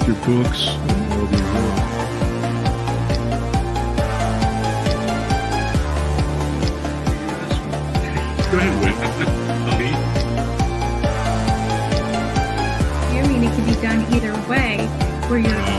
with your books and all of your work. Go ahead, Whit. Honey. I mean, it can be done either way, where you're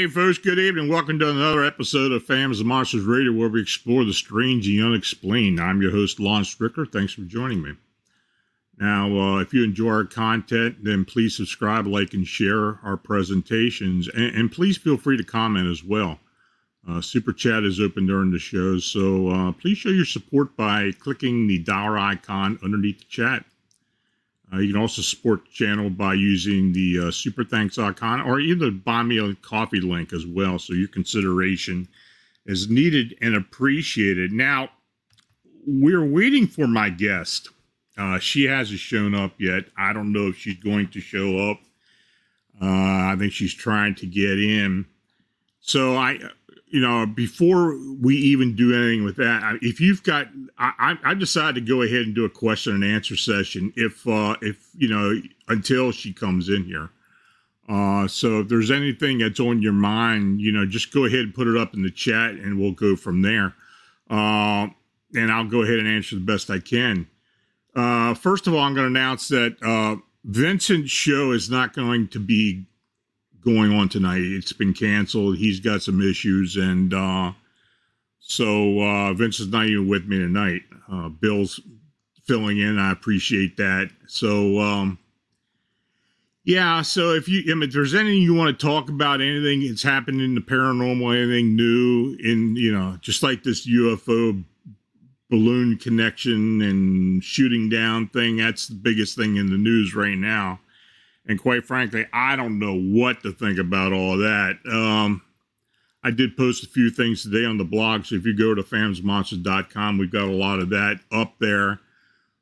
Hey, folks, good evening. Welcome to another episode of Phantoms and Monsters Radio, where we explore the strange and unexplained. I'm your host, Lon Strickler. Thanks for joining me. Now, uh, if you enjoy our content, then please subscribe, like, and share our presentations. And, and please feel free to comment as well. Uh, Super Chat is open during the show, so uh, please show your support by clicking the dollar icon underneath the chat. Uh, you can also support the channel by using the uh, super thanks icon or either buy me a coffee link as well. So your consideration is needed and appreciated. Now, we're waiting for my guest. Uh, she hasn't shown up yet. I don't know if she's going to show up. Uh, I think she's trying to get in. So I, you know, before we even do anything with that, if you've got, I, I decided to go ahead and do a question and answer session. If, uh, if you know, until she comes in here. Uh, so if there's anything that's on your mind, you know, just go ahead and put it up in the chat, and we'll go from there. Uh, and I'll go ahead and answer the best I can. Uh, first of all, I'm going to announce that uh, Vincent's show is not going to be going on tonight. It's been canceled. He's got some issues, and uh, so uh, Vince is not even with me tonight. Uh, Bill's filling in. I appreciate that. So, um, yeah. So if you, I mean, if there's anything you want to talk about, anything that's happened in the paranormal, anything new in, you know, just like this UFO balloon connection and shooting down thing, that's the biggest thing in the news right now. And quite frankly, I don't know what to think about all that. Um, I did post a few things today on the blog. So if you go to famsmonsters.com, we've got a lot of that up there.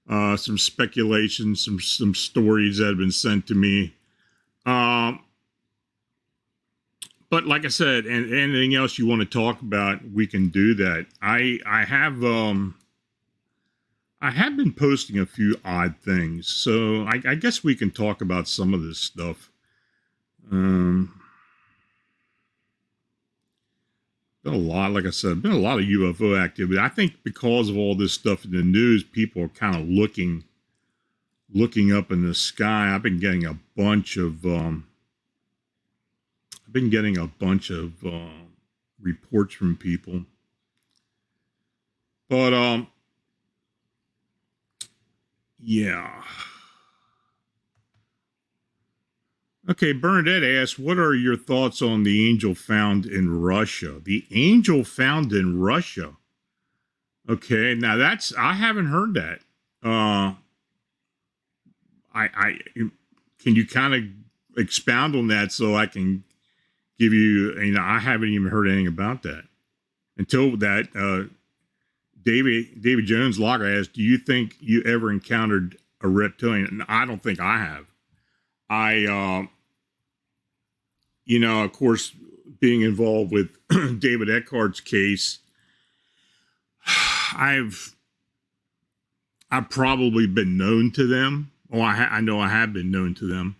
Uh, some speculation, some some stories that have been sent to me. Um, but like I said, and anything else you want to talk about, we can do that. I I have um I have been posting a few odd things, so I, I guess we can talk about some of this stuff. Um, been a lot, like I said, been a lot of UFO activity. I think because of all this stuff in the news, people are kind of looking, looking up in the sky. I've been getting a bunch of, um, I've been getting a bunch of uh, reports from people, but um, yeah. Okay, Bernadette asks, what are your thoughts on the angel found in Russia? The angel found in Russia. Okay, now that's I haven't heard that. Uh I I can you kind of expound on that so I can give you you know I haven't even heard anything about that. Until that uh David David Jones Logger asked, "Do you think you ever encountered a reptilian?" And I don't think I have. I, uh, you know, of course, being involved with David Eckhart's case, I've I've probably been known to them. Oh, I, ha- I know I have been known to them.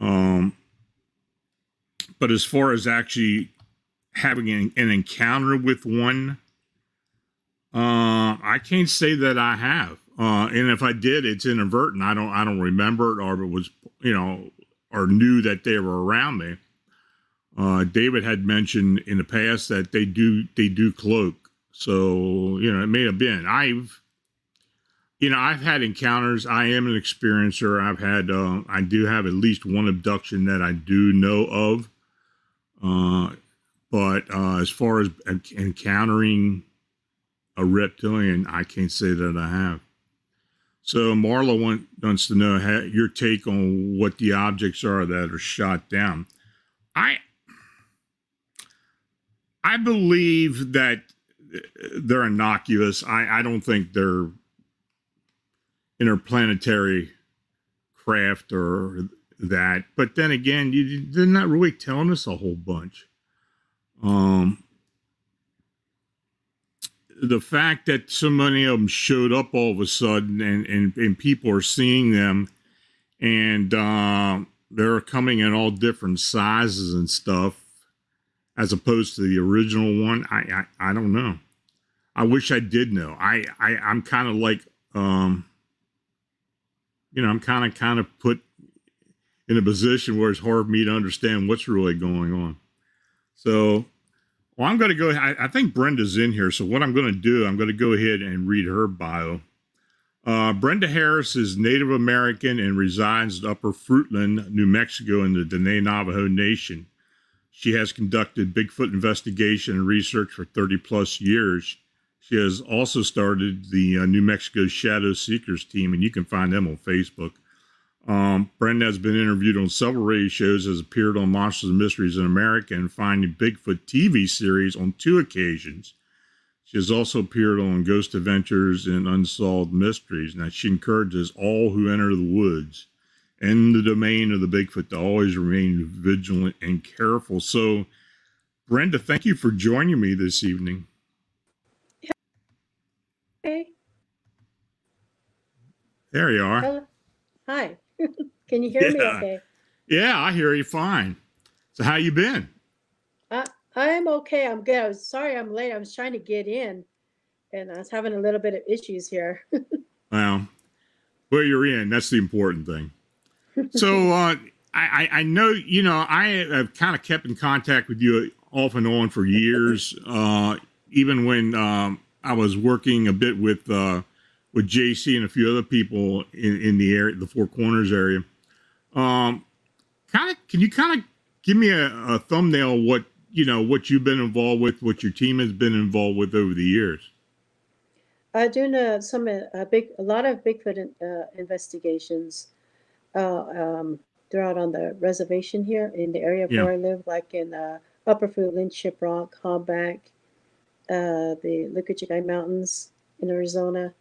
Um, but as far as actually having an, an encounter with one, uh, I can't say that I have. Uh, and if I did, it's inadvertent. I don't, I don't remember it, or it was, you know, or knew that they were around me. Uh, David had mentioned in the past that they do, they do cloak. So you know, it may have been. I've, you know, I've had encounters. I am an experiencer. I've had, uh, I do have at least one abduction that I do know of. Uh, but uh, as far as encountering a reptilian, I can't say that I have. So Marla want, wants to know how, your take on what the objects are that are shot down. I I believe that uh, they're innocuous. I, I don't think they're interplanetary craft or that. But then again, you, they're not really telling us a whole bunch. Um, the fact that so many of them showed up all of a sudden and, and, and people are seeing them and uh, they're coming in all different sizes and stuff as opposed to the original one i i, I don't know. I wish i did know. I, I i'm kind of like um you know i'm kind of kind of put in a position where it's hard for me to understand what's really going on. So well, I'm going to go. I, I think Brenda's in here. So, what I'm going to do, I'm going to go ahead and read her bio. Uh, Brenda Harris is Native American and resides in Upper Fruitland, New Mexico, in the Diné Navajo Nation. She has conducted Bigfoot investigation and research for 30 plus years. She has also started the uh, New Mexico Shadow Seekers team, and you can find them on Facebook. Um, Brenda has been interviewed on several radio shows, has appeared on Monsters and Mysteries in America and Finding Bigfoot TV series on two occasions. She has also appeared on Ghost Adventures and Unsolved Mysteries. Now, she encourages all who enter the woods and the domain of the Bigfoot to always remain vigilant and careful. So, Brenda, thank you for joining me this evening. Hey, There you are. hello. Hi. Can you hear me Yeah. okay? Yeah, I hear you fine. So, how you been? I I'm okay. I'm good. I was sorry I'm late. I was trying to get in and I was having a little bit of issues here. Well, well, you're in. That's the important thing. So, uh, I, I I know you know I have kind of kept in contact with you off and on for years. Uh, even when um, I was working a bit with uh, with JC and a few other people in, in the area, the Four Corners area. Um, kind of, can you kind of give me a, a thumbnail of what you know what you've been involved with, what your team has been involved with over the years? I do know some uh, a big a lot of Bigfoot in- uh, investigations uh, um, throughout on the reservation here in the area Yeah. where I live, like in uh, Upper Fruitland, Shiprock, Hogback, uh, the Lukachukai Mountains in Arizona,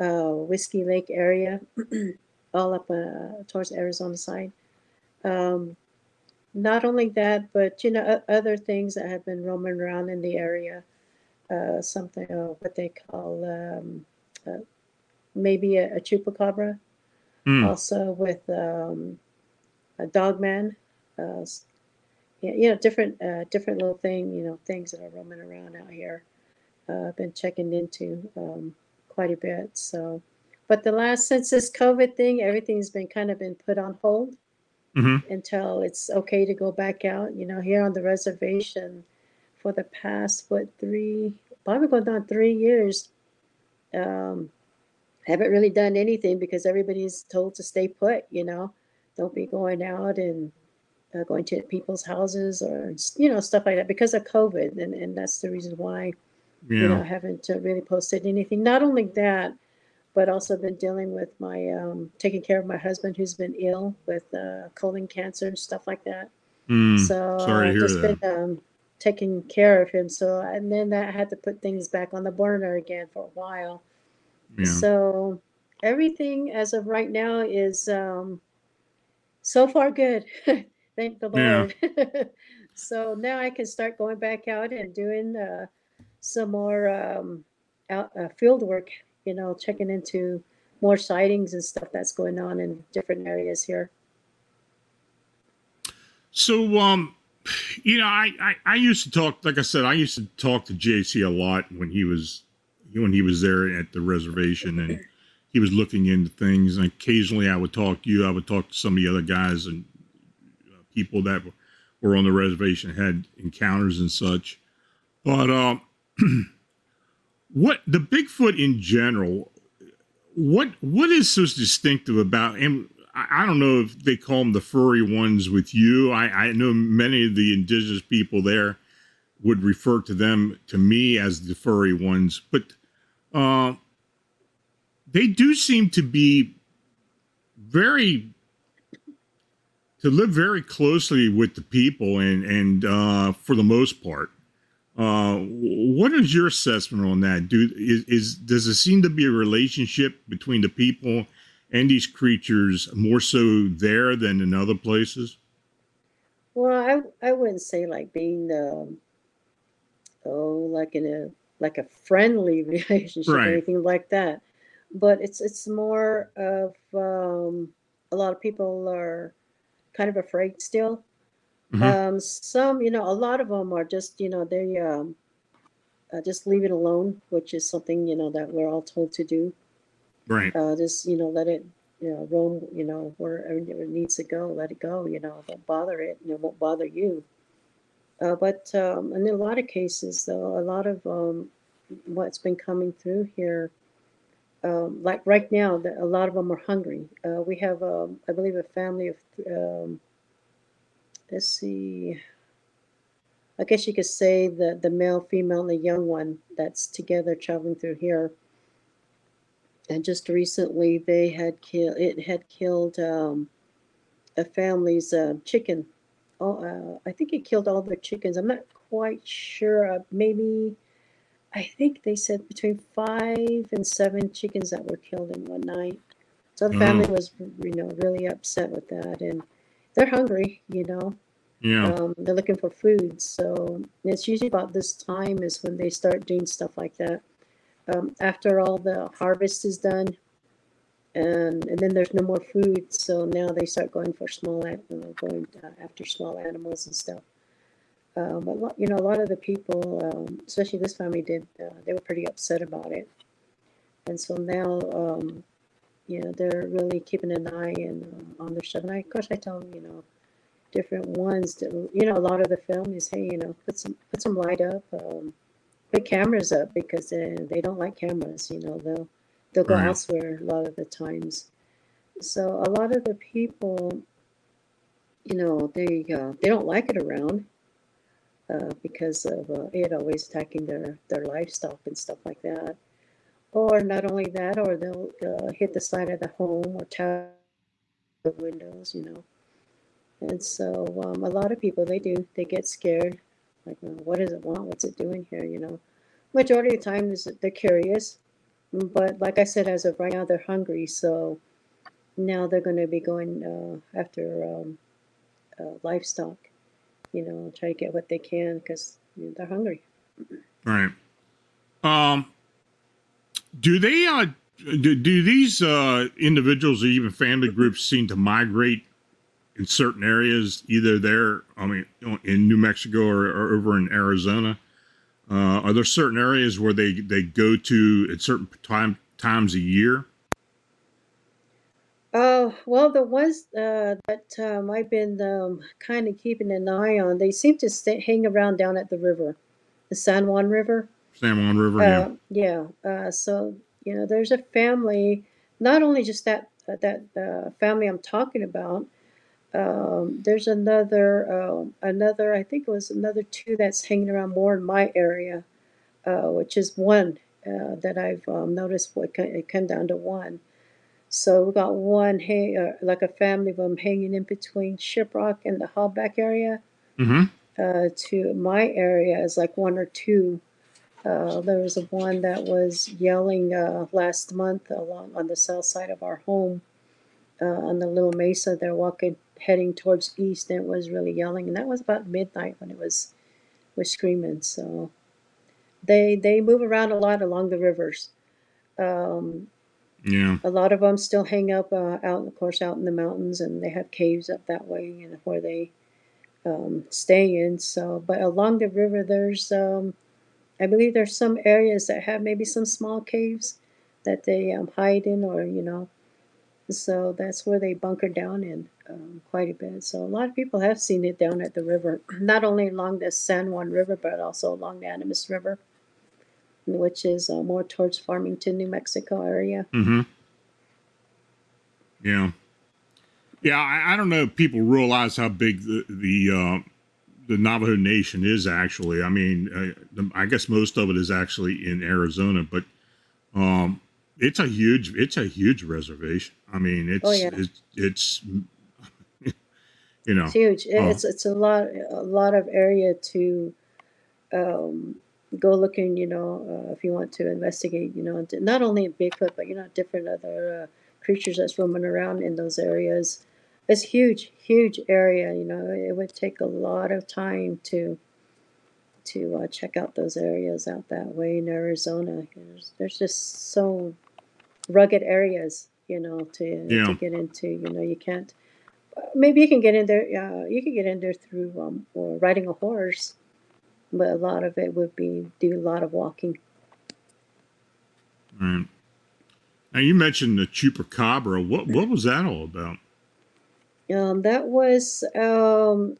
uh, Whiskey Lake area, all up uh, towards Arizona side. Um, not only that, but you know other things that have been roaming around in the area uh, something uh, what they call um, uh, maybe a, a chupacabra. Hmm. Also with um, a dogman. Uh, yeah, you know, different uh, different little thing. You know, things that are roaming around out here. Uh, I've been checking into um, quite a bit. So, but the last since this COVID thing, everything's been kind of been put on hold Mhm. until it's okay to go back out. You know, here on the reservation for the past what three, probably going on three years. Um, haven't really done anything because everybody's told to stay put. You know, don't be going out and uh, going to people's houses or you know stuff like that because of COVID, and and that's the reason why you know, Yeah. haven't uh, really posted anything. Not only that, but also been dealing with my um, taking care of my husband who's been ill with uh, colon cancer and stuff like that. Hmm. So sorry I've just that. been um, taking care of him. So and then that had to put things back on the burner again for a while. Yeah. So everything as of right now is um, so far good. Thank the Yeah. Lord. so now I can start going back out and doing uh, some more um, out, uh, field work you know, checking into more sightings and stuff that's going on in different areas here. So, um, you know, I, I, I used to talk, like I said, I used to talk to JC a lot when he was, when he was there at the reservation and he was looking into things. And occasionally I would talk to you, I would talk to some of the other guys and uh, people that were on the reservation, had encounters and such. But, um, what the Bigfoot in general, what, what is so distinctive about, and I, don't know if they call them the furry ones with you. I, I know many of the indigenous people there would refer to them to me as the furry ones, but uh, they do seem to be very to live very closely with the people and and uh, for the most part. Uh, what is your assessment on that? Do is, is does it seem to be a relationship between the people and these creatures more so there than in other places? Well, I I wouldn't say like being um, oh like in a like a friendly relationship Right. or anything like that, but it's it's more of um, a lot of people are kind of afraid still. Mhm. Um, some, you know, a lot of them are just, you know, they um, uh, just leave it alone, which is something, you know, that we're all told to do. Right. Uh, just, you know, let it, you know, roam, you know, wherever it needs to go, let it go, you know, don't bother it, and it won't bother you. Uh, but um, in a lot of cases, though, a lot of um, what's been coming through here, um, like right now, the, a lot of them are hungry. Uh, we have, um, I believe, a family of, um, let's see, I guess you could say the, the male, female, and the young one that's together traveling through here. And just recently, they had killed, it had killed um, a family's uh, chicken. Oh, uh, I think it killed all their chickens. I'm not quite sure. Uh, maybe, I think they said between five and seven chickens that were killed in one night. So the Oh. family was, you know, really upset with that, and they're hungry, you know. Yeah. Um, they're looking for food, so it's usually about this time is when they start doing stuff like that. Um, after all the harvest is done, and and then there's no more food, so now they start going for small, going uh, after small animals and stuff. Um, but you know, a lot of the people, um, especially this family, did uh, they were pretty upset about it, and so now, um, you know, they're really keeping an eye and um, on their stuff. And I, of course, I tell them, you know, different ones that you know a lot of the film is, hey you know put some put some light up um, put cameras up because uh, they don't like cameras you know they'll they'll go Right. elsewhere a lot of the times. So a lot of the people you know they uh, they don't like it around uh, because of uh, it always attacking their their livestock and stuff like that. Or not only that or they'll uh, hit the side of the home or tap the windows you know and so um, a lot of people they do they get scared, like "Uh, what does it want? What's it doing here? You know, majority of the time is they're curious, but like I said, as of right now they're hungry. So now they're going to be going uh, after um, uh, livestock, you know, try to get what they can because you know, they're hungry. Right. Um, do they, uh, do, do these, uh, individuals or even family groups seem to migrate in certain areas, either there, I mean, in New Mexico or, or over in Arizona? Uh, are there certain areas where they, they go to at certain time, times a year? Oh, well, the ones uh, that um, I've been um, kind of keeping an eye on, they seem to stay, hang around down at the river, the San Juan River. San Juan River, yeah. Uh, yeah. Uh, so you know, there's a family. Not only just that uh, that uh, family I'm talking about. Um, there's another um, another. I think it was another two that's hanging around more in my area, uh, which is one uh, that I've um, noticed. What it come down to one. So we got one hang, uh, like a family of them hanging in between Shiprock and the Hogback area Mm-hmm. uh, to my area is like one or two. Uh, there was a one that was yelling uh, last month along on the south side of our home uh, on the little mesa. They're walking, heading towards east, and it was really yelling. And that was about midnight when it was was screaming. So they they move around a lot along the rivers. Um, Yeah. a lot of them still hang up uh, out, of course, out in the mountains, and they have caves up that way, you know, where they um, stay in. So, but along the river, there's, um, I believe, there's some areas that have maybe some small caves that they um, hide in, or you know, so that's where they bunker down in um, quite a bit. So a lot of people have seen it down at the river, not only along the San Juan River, but also along the Animas River, which is uh, more towards Farmington, New Mexico area. Mm-hmm. Yeah. Yeah, I, I don't know if people realize how big the the uh, the Navajo Nation is actually. I mean, uh, the, I guess most of it is actually in Arizona, but um, it's a huge it's a huge reservation. I mean, it's Oh, yeah. it's, it's you know It's huge. Oh. It's it's a lot a lot of area to um, go looking. You know, uh, if you want to investigate. You know, not only Bigfoot, but you know, different other uh, creatures that's roaming around in those areas. It's huge, huge area. You know, it would take a lot of time to to uh, check out those areas out that way in Arizona. There's, there's just so rugged areas, you know, to, Yeah. to get into. You know, you can't. Maybe you can get in there. Uh, you can get in there through um, or riding a horse, but a lot of it would be do a lot of walking. Right. Now you mentioned the chupacabra. What what was that all about? Um, that was um,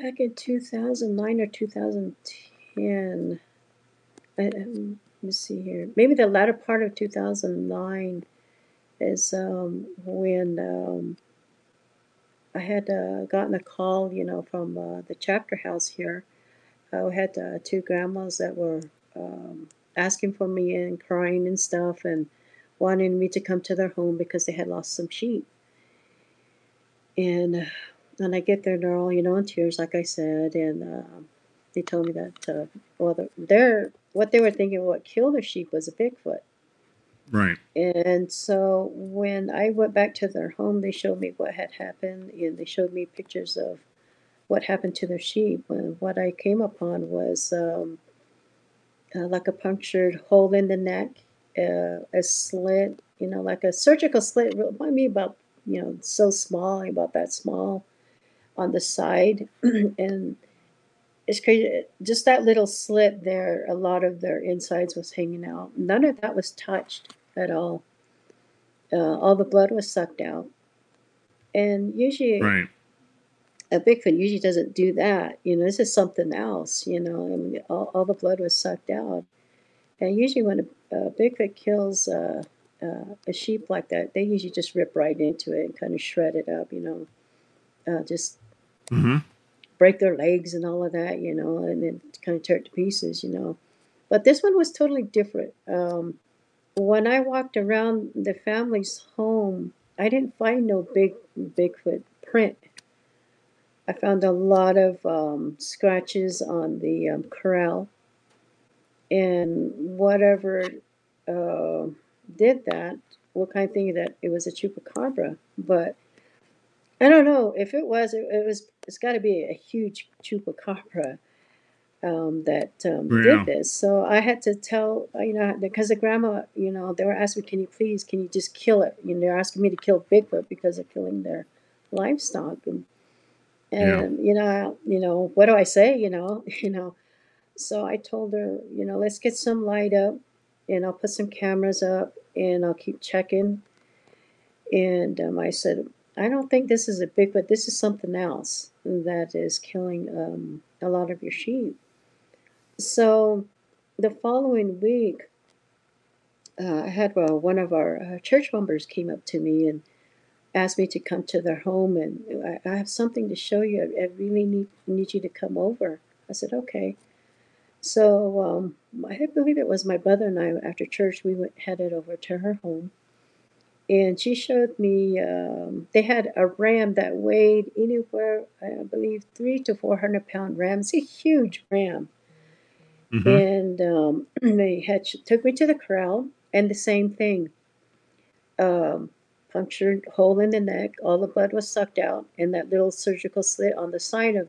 back in 2009 or 2010. Um, let me see here. Maybe the latter part of 2009 is um, when um, I had uh, gotten a call, you know, from uh, the chapter house here. I had uh, two grandmas that were um, asking for me and crying and stuff and wanting me to come to their home because they had lost some sheep. And uh, when I get there, they're all, you know, in tears, like I said, and uh, they told me that, uh, well, the- they're, what they were thinking, what killed their sheep was a Bigfoot. Right. And so when I went back to their home, they showed me what had happened, and they showed me pictures of what happened to their sheep. And what I came upon was um, uh, like a punctured hole in the neck, uh, a slit, you know, like a surgical slit. Remind me about, you know, so small, about that small on the side. and it's crazy. Just that little slit there, a lot of their insides was hanging out. None of that was touched at all. Uh, all the blood was sucked out. And usually, Right. a Bigfoot usually doesn't do that. You know, this is something else. You know, I mean, all, all the blood was sucked out. And usually, when a, a Bigfoot kills uh, uh, a sheep like that, they usually just rip right into it and kind of shred it up. You know, uh, just Mm-hmm. Break their legs and all of that. You know, and then kind of tear it to pieces. You know, but this one was totally different. Um, when I walked around the family's home, I didn't find no big Bigfoot print. I found a lot of um, scratches on the um, corral, and whatever uh, did that, what kind of thing that it was a chupacabra, but I don't know if it was. It, it was. It's got to be a huge chupacabra um, that um, Yeah. did this. So I had to tell uh, you know because the grandma, you know, they were asking, me, "Can you please? Can you just kill it?" You know, they're asking me to kill Bigfoot because they're killing their livestock and Yeah. you know you know what do i say you know you know so i told her you know let's get some light up and i'll put some cameras up and i'll keep checking and um, i said i don't think this is a bigfoot this is something else that is killing um, a lot of your sheep so the following week uh, i had uh, one of our uh, church members came up to me and asked me to come to their home and I, I have something to show you. I, I really need need you to come over. I said, okay. So um, I believe it was my brother and I after church we went headed over to her home, and she showed me um, they had a ram that weighed anywhere I believe three to four hundred pound ram. It's a huge ram, Mm-hmm. and um, they had took me to the corral and the same thing. Um, punctured hole in the neck, all the blood was sucked out, and that little surgical slit on the side of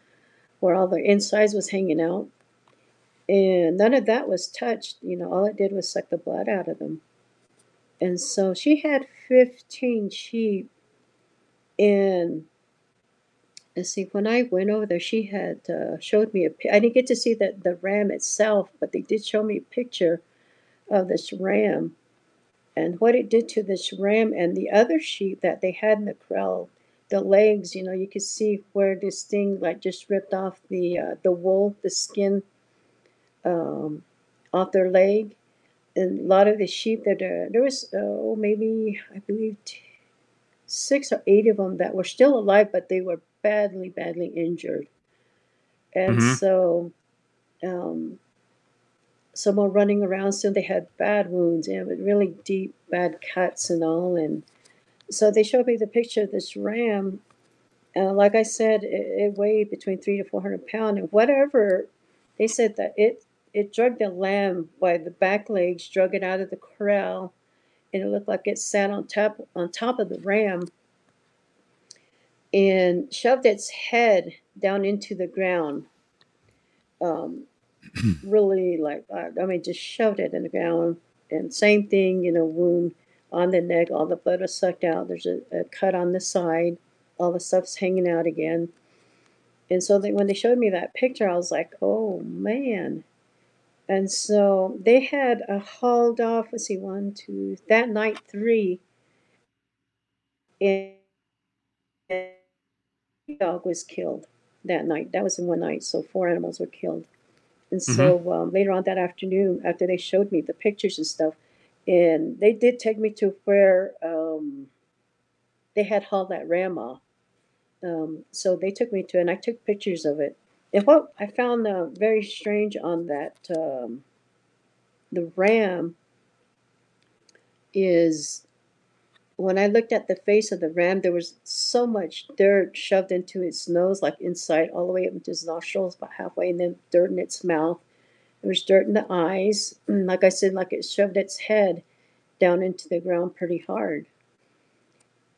where all the insides was hanging out. And none of that was touched. You know, all it did was suck the blood out of them. And so she had 15 sheep. And let's see, when I went over there, she had uh, showed me a. I didn't get to see the, the ram itself, but they did show me a picture of this ram and what it did to this ram and the other sheep that they had in the corral the legs, you know, you could see where this thing like just ripped off the uh, the wool, the skin um, off their leg. And a lot of the sheep that uh, there was, oh, maybe I believe t- six or eight of them that were still alive, but they were badly, badly injured. And Mhm. so, um, some were running around. So they had bad wounds, and really deep, bad cuts and all. And so they showed me the picture of this ram. Uh, like I said, it, it weighed between three to four hundred pounds, and whatever they said that it it dragged the lamb by the back legs, drug it out of the corral, and it looked like it sat on top on top of the ram, and shoved its head down into the ground. Um, really like I mean, just shoved it in the ground, and same thing, you know, wound on the neck, all the blood was sucked out. There's a, a cut on the side, all the stuff's hanging out again. And so they, when they showed me that picture, I was like, oh man. And so they had a hauled off, let's see, one, two, that night, three. And dog was killed that night. That was in one night. So four animals were killed. And so um, later on that afternoon, after they showed me the pictures and stuff, and they did take me to where um, they had hauled that ram off. Um, so they took me to, and I took pictures of it. And what I found uh, very strange on that um, the ram is when I looked at the face of the ram, there was so much dirt shoved into its nose, like inside, all the way up into its nostrils, about halfway, and then dirt in its mouth. There was dirt in the eyes. And like I said, like it shoved its head down into the ground pretty hard.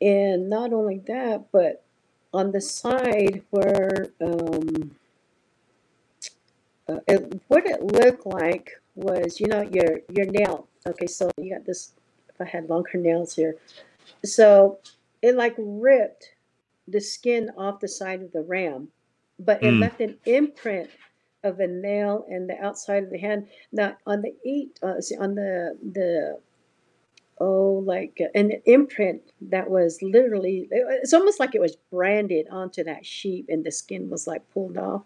And not only that, but on the side where um, uh, it, what it looked like was, you know, your your nail. Okay, so you got this. If I had longer nails here, so it like ripped the skin off the side of the ram, but it Mm. left an imprint of a nail in the outside of the hand. Now on the eight, uh, see, on the the oh, like uh, an imprint that was literally it's almost like it was branded onto that sheep, and the skin was like pulled off.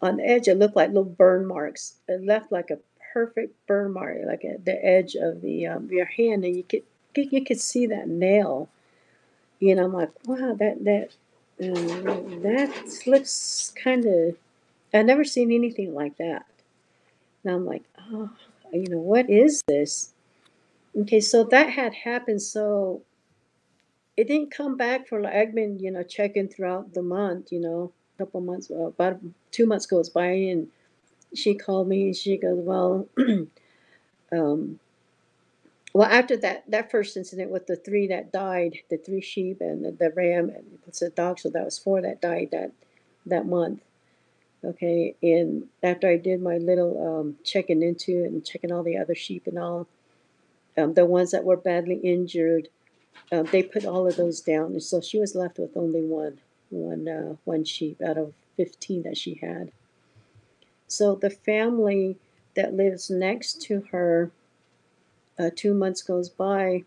On the edge, it looked like little burn marks. It left like a perfect burn mark, like at the edge of the um, your hand, and you could you could see that nail. You know, I'm like, wow, that that um, that looks kind of. I've never seen anything like that. And I'm like, oh, you know, what is this? Okay, so that had happened. So it didn't come back for like I've been, you know, checking throughout the month. You know, a couple months, uh, about two months goes by, and she called me and she goes, well, um, well, after that that first incident with the three that died, the three sheep and the, the ram and the dog, so that was four that died that that month. Okay, and after I did my little um, checking into and checking all the other sheep and all, um, the ones that were badly injured, um, they put all of those down, and so she was left with only one, one, uh, one sheep out of fifteen that she had. So the family that lives next to her, uh, two months goes by.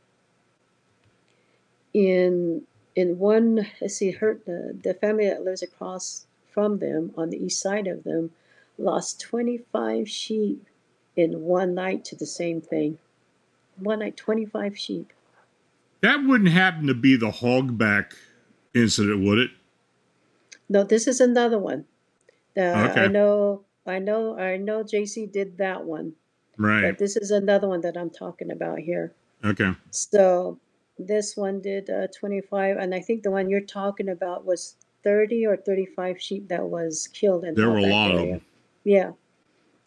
In in one, let's see, her the, the family that lives across from them on the east side of them lost twenty five sheep in one night to the same thing. One night, twenty five sheep. That wouldn't happen to be the hogback incident, would it? No, this is another one. Uh, Okay. I know, I know, I know. JC did that one, Right. but this is another one that I'm talking about here. Okay. So this one did uh, 25, and I think the one you're talking about was 30 or 35 sheep that was killed in There were a lot of area. them. Yeah.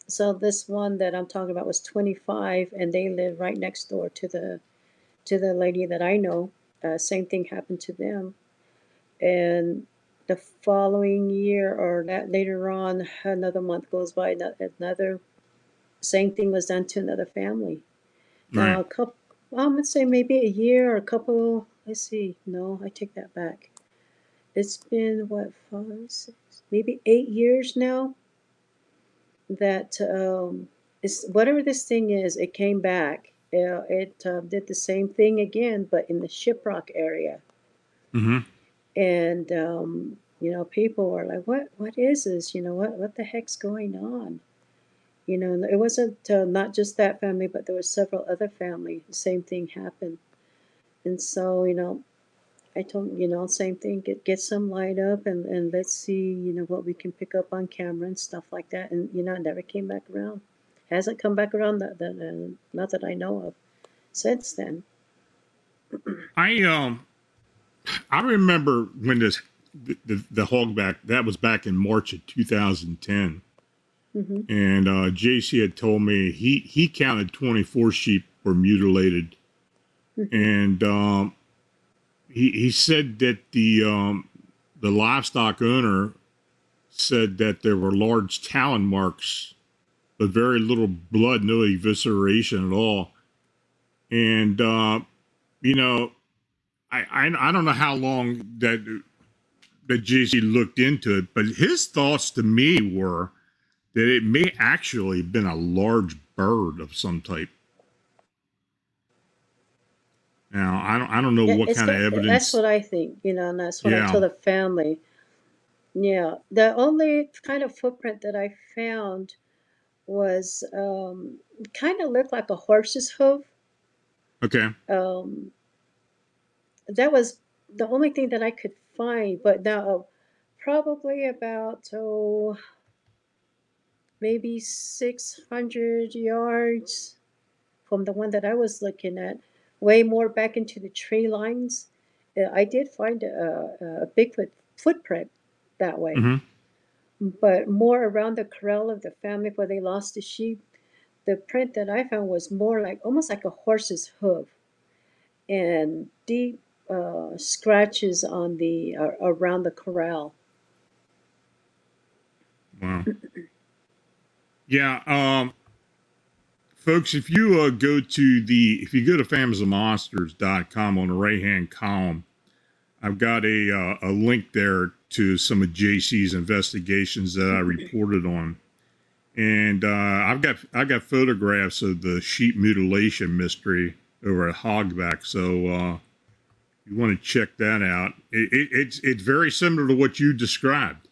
So this one that I'm talking about was 25, and they live right next door to the to the lady that I know. Uh, same thing happened to them, and the following year or that later on, another month goes by, another same thing was done to another family. Now, a Right. couple, I'm gonna say maybe a year or a couple. Let's see. No, I take that back. It's been what five, six, maybe eight years now. That um, is whatever this thing is. It came back. Uh, it uh, did the same thing again, but in the Shiprock area. Mm-hmm. And um, you know, people were like, "What? What is this? You know, what? What the heck's going on?" You know, it wasn't uh, not just that family, but there were several other families. The same thing happened, and so you know, I told you know, same thing. Get get some light up, and and let's see, you know, what we can pick up on camera and stuff like that. And you know, it never came back around. Hasn't come back around that that uh, not that I know of since then. I um, I remember when this the, the the hogback that was back in March of 2010, hmm and uh, JC had told me he he counted 24 sheep were mutilated, and um, he he said that the um the livestock owner said that there were large talon marks, but very little blood, no evisceration at all, and uh, you know. I, I I don't know how long that that JC looked into it, but his thoughts to me were that it may actually have been a large bird of some type. Now I don't I don't know what it's kind of evidence. That's what I think, you know, and that's what Yeah. I told the family. Yeah, the only kind of footprint that I found was um, kind of looked like a horse's hoof. okay, Um, that was the only thing that I could find, but now probably about oh maybe 600 yards from the one that I was looking at, way more back into the tree lines. Uh, I did find a, a Bigfoot footprint that way, Mhm. but more around the corral of the family where they lost the sheep. The print that I found was more like almost like a horse's hoof and deep uh, scratches on the uh, around the corral. wow, yeah, um, folks, if you uh, go to the if you go to phantomsandmonsters.com on the right hand column, I've got a uh, a link there to some of JC's investigations that I reported on, and uh, I've got I've got photographs of the sheep mutilation mystery over at Hogback. So uh, you want to check that out. It, it, it's it's very similar to what you described.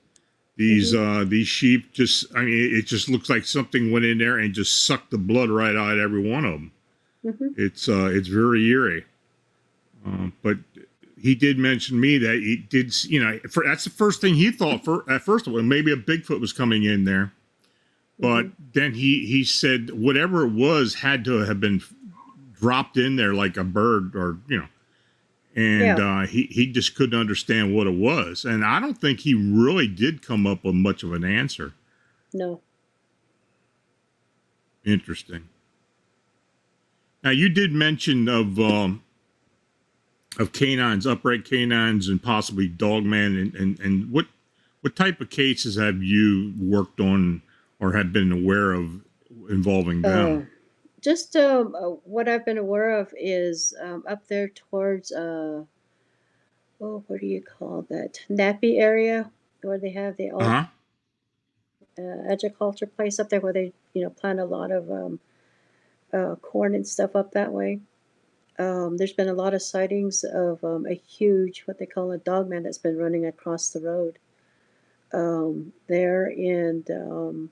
These uh, these sheep just I mean it just looks like something went in there and just sucked the blood right out of every one of them. hmm It's uh, it's very eerie. Um, but he did mention me that he did you know, for, that's the first thing he thought for at first of all, maybe a Bigfoot was coming in there. But then he he said whatever it was had to have been dropped in there like a bird or you know, and uh, he he just couldn't understand what it was, and I don't think he really did come up with much of an answer. No. Interesting. Now you did mention of um, of canines, upright canines, and possibly dogman, and, and and what what type of cases have you worked on or have been aware of involving them? Just um, uh, what I've been aware of is um, up there towards uh, oh, what do you call that? NAPI area where they have the Uh huh. uh, agriculture place up there where they you know plant a lot of um, uh, corn and stuff up that way. Um, there's been a lot of sightings of um, a huge what they call a dogman that's been running across the road um, there, and um,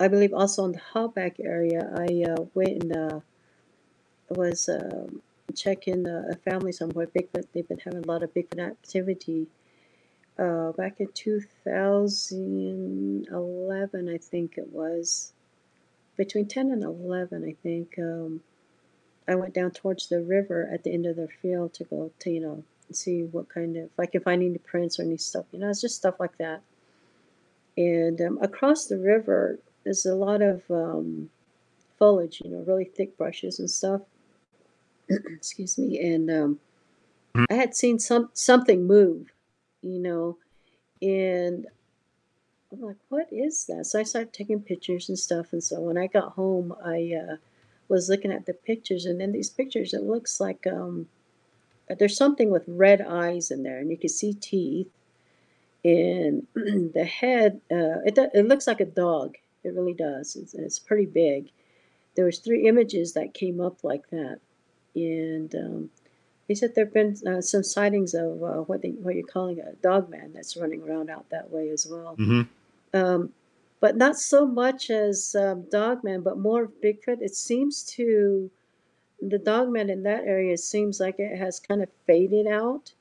I believe also in the Hogback area. I uh, went and uh, was um, checking uh, a family somewhere. Bigfoot. They've been having a lot of Bigfoot activity uh, back in 2011, I think it was between 10 and 11, I think. Um, I went down towards the river at the end of the field to go to, you know, see what kind of, if I can find any prints or any stuff, you know, it's just stuff like that. And um, across the river, there's a lot of um, foliage, you know, really thick brushes and stuff. Excuse me. And um, I had seen some something move, you know, and I'm like, what is that? So I started taking pictures and stuff. And so when I got home, I uh, was looking at the pictures, and in these pictures, it looks like um, there's something with red eyes in there, and you can see teeth. And the head, uh, it, it looks like a dog. It really does. It's, it's pretty big. There was three images that came up like that, and um, he said there have been uh, some sightings of uh, what they, what you're calling a dog man that's running around out that way as well. hmm Um, but not so much as um, Dogman, but more of Bigfoot. It seems to the Dogman in that area seems like it has kind of faded out,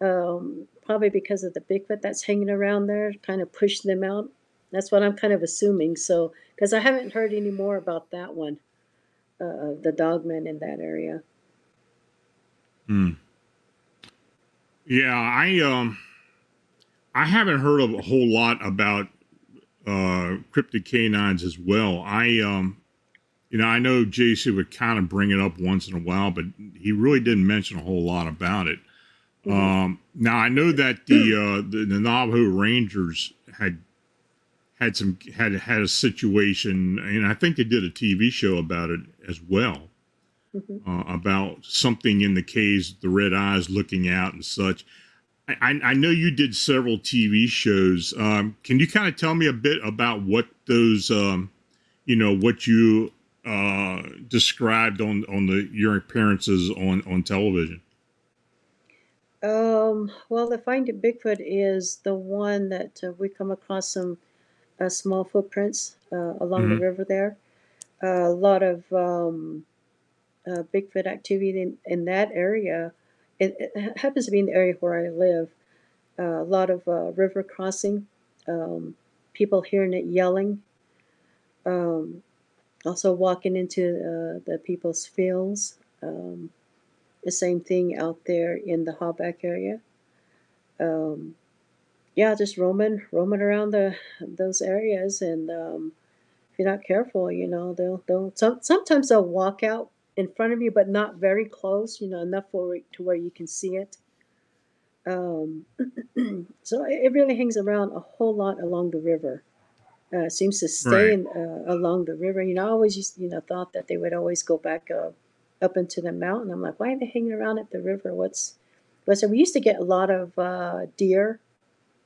um, probably because of the Bigfoot that's hanging around there, kind of pushed them out. That's what I'm kind of assuming. So, because I haven't heard any more about that one, uh, the dogmen in that area. Hmm. Yeah, I um, I haven't heard of a whole lot about uh, cryptid canines as well. I um, you know, I know JC would kind of bring it up once in a while, but he really didn't mention a whole lot about it. Um, now I know that the uh, the, the Navajo Rangers had had some had had a situation, and I think they did a TV show about it as well Mhm. uh, about something in the caves, the red eyes looking out and such. I, I I know you did several TV shows. Um, can you kind of tell me a bit about what those, um, you know, what you uh, described on on the your appearances on on television? Um, well, the Finding Bigfoot is the one that uh, we come across some uh, small footprints uh, along the Mhm. river there. Uh, a lot of um, uh, Bigfoot activity in, in that area. It, it happens to be in the area where I live. Uh, a lot of uh, river crossing, um, people hearing it yelling, um, also walking into uh, the people's fields. Um, the same thing out there in the Hogback area. Um, yeah, just roaming, roaming around the those areas, and um, if you're not careful, you know they'll they'll some, sometimes they'll walk out in front of you, but not very close, you know, enough for to where you can see it. Um, so it really hangs around a whole lot along the river. Uh, seems to stay Right. in, uh, along the river. You know, I always used, you know, thought that they would always go back uh, up into the mountain. I'm like, why are they hanging around at the river? What's, but so we used to get a lot of uh, deer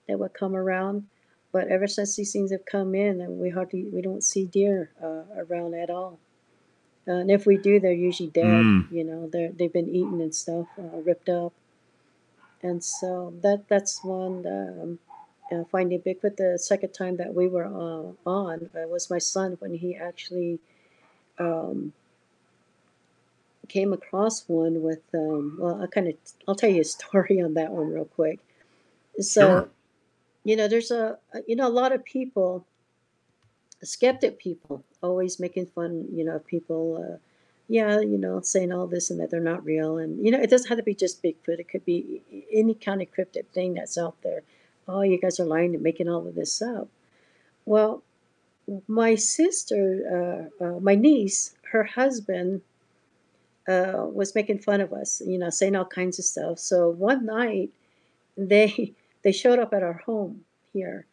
that would come around, but ever since these things have come in, and we hardly, we don't see deer uh, around at all. Uh, and if we do, they're usually dead. Mm. You know, they're they've been eaten and stuff, uh, ripped up. And so that that's one. Um, uh, finding Bigfoot. The second time that we were uh, on uh, was my son when he actually um, came across one with. Um, well, I kind of I'll tell you a story on that one real quick. So, Sure. You know, there's a you know a lot of people, skeptic people, always making fun. You know, of people. Uh, yeah, you know, saying all this and that they're not real, and you know, it doesn't have to be just Bigfoot. It could be any kind of cryptid thing that's out there. Oh, you guys are lying and making all of this up. Well, my sister, uh, uh, my niece, her husband uh, was making fun of us, you know, saying all kinds of stuff. So one night, they they showed up at our home here,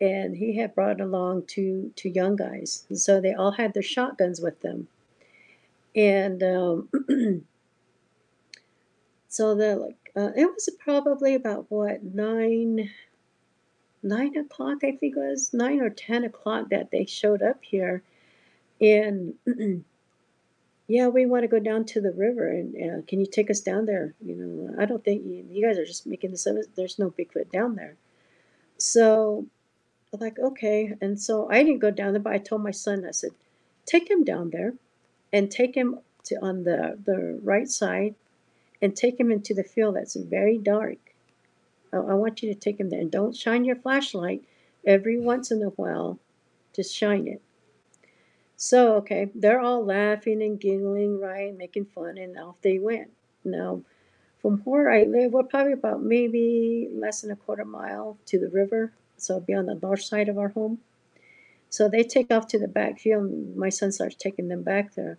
and he had brought along two two young guys, and so they all had their shotguns with them, and um, so they're like, uh, it was probably about what nine nine o'clock, I think it was nine or ten o'clock that they showed up here, and yeah, we want to go down to the river, and uh, can you take us down there? You know, I don't think you, you guys are just making this up. There's no Bigfoot down there, so I'm like okay, and so I didn't go down there, but I told my son, I said, take him down there, and take him to on the the right side, and take him into the field that's very dark I, I want you to take him there and don't shine your flashlight every once in a while. Just shine it. So, okay, they're all laughing and giggling, right, making fun, and off they went. Now, from where I live, we're probably about maybe less than a quarter mile to the river. So, it'll be on the north side of our home. So, they take off to the back field, and my son starts taking them back there.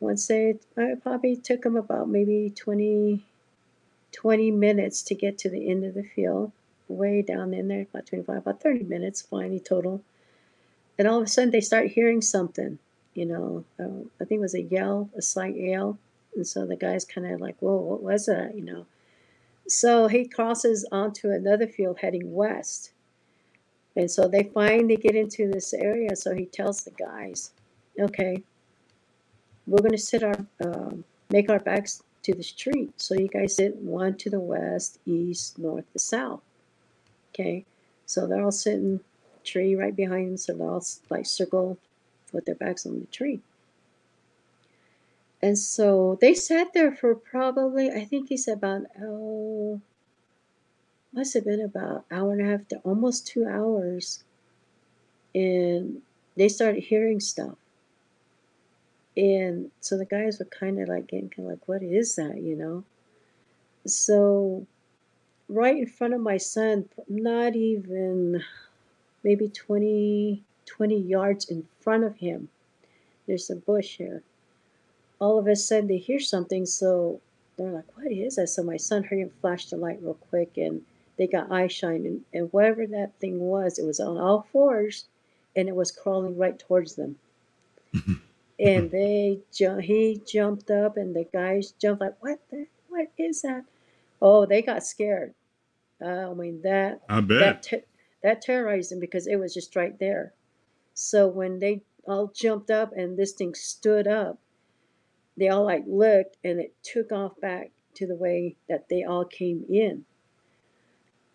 Once they, I probably took them about maybe 20, 20 minutes to get to the end of the field, way down in there, about 25, about 30 minutes finally total. And all of a sudden they start hearing something, you know, uh, I think it was a yell, a slight yell. And so the guy's kind of like, whoa, what was that, you know? So he crosses onto another field heading west. And so they finally get into this area. So he tells the guys, okay, we're going to sit our, um, make our backs to the street. So you guys sit one to the west, east, north, the south. Okay. So they're all sitting tree right behind them. So they're all like circle with their backs on the tree. And so they sat there for probably, I think he said about, oh, must have been about hour and a half to almost two hours. And they started hearing stuff. And so the guys were kind of like getting kind of like, what is that, you know? So right in front of my son, not even maybe 20, 20 yards in front of him, there's a bush here. All of a sudden they hear something, so they're like, what is that? So my son heard him flash the light real quick and they got eye shining. And whatever that thing was, it was on all fours and it was crawling right towards them. and they ju- he jumped up and the guys jumped like what the what is that oh they got scared uh, i mean that I bet. that te- that terrorized them because it was just right there. So when they all jumped up and this thing stood up they all like looked and it took off back to the way that they all came in.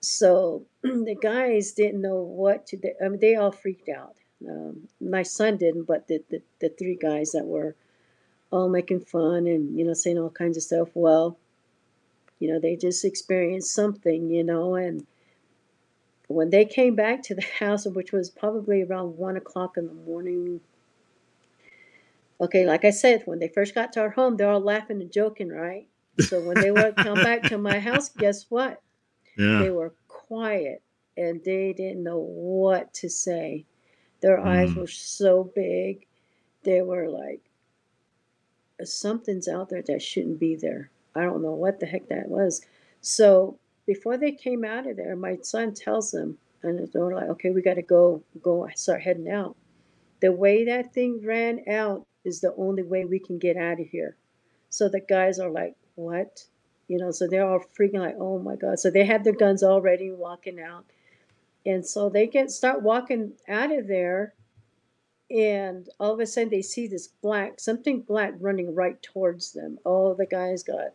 So the guys didn't know what to do. I mean they all freaked out. Um, my son didn't, but the, the, the three guys that were all making fun and, you know, saying all kinds of stuff, well, you know, they just experienced something, you know, and when they came back to the house, which was probably around one o'clock in the morning, okay, like I said, when they first got to our home, they're all laughing and joking, right? So when they would come back to my house, guess what? Yeah. They were quiet and they didn't know what to say. Their eyes Mm. were so big. They were like, something's out there that shouldn't be there. I don't know what the heck that was. So before they came out of there, my son tells them, and they're like, okay, we got to go, go, start heading out. The way that thing ran out is the only way we can get out of here. So the guys are like, what? You know, so they're all freaking like, oh my God. So they had their guns already walking out. And so they get start walking out of there, and all of a sudden they see this black, something black running right towards them. Oh, the guys got,